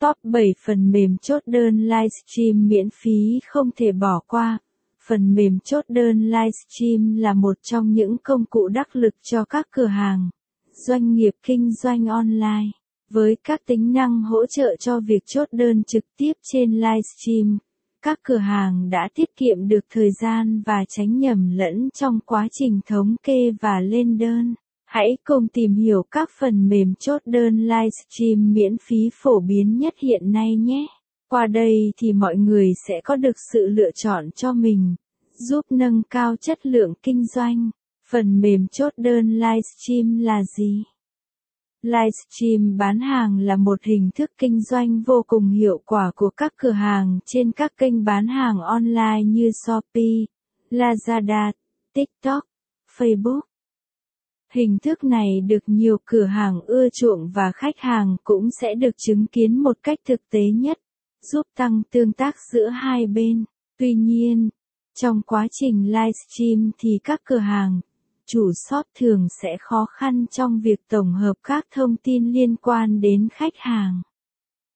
Top 7 phần mềm chốt đơn livestream miễn phí không thể bỏ qua. Phần mềm chốt đơn livestream là một trong những công cụ đắc lực cho các cửa hàng, doanh nghiệp kinh doanh online. Với các tính năng hỗ trợ cho việc chốt đơn trực tiếp trên livestream, các cửa hàng đã tiết kiệm được thời gian và tránh nhầm lẫn trong quá trình thống kê và lên đơn. Hãy cùng tìm hiểu các phần mềm chốt đơn livestream miễn phí phổ biến nhất hiện nay nhé. Qua đây thì mọi người sẽ có được sự lựa chọn cho mình, giúp nâng cao chất lượng kinh doanh. Phần mềm chốt đơn livestream là gì? Livestream bán hàng là một hình thức kinh doanh vô cùng hiệu quả của các cửa hàng trên các kênh bán hàng online như Shopee, Lazada, TikTok, Facebook. Hình thức này được nhiều cửa hàng ưa chuộng và khách hàng cũng sẽ được chứng kiến một cách thực tế nhất, giúp tăng tương tác giữa hai bên. Tuy nhiên, trong quá trình livestream thì các cửa hàng, chủ shop thường sẽ khó khăn trong việc tổng hợp các thông tin liên quan đến khách hàng.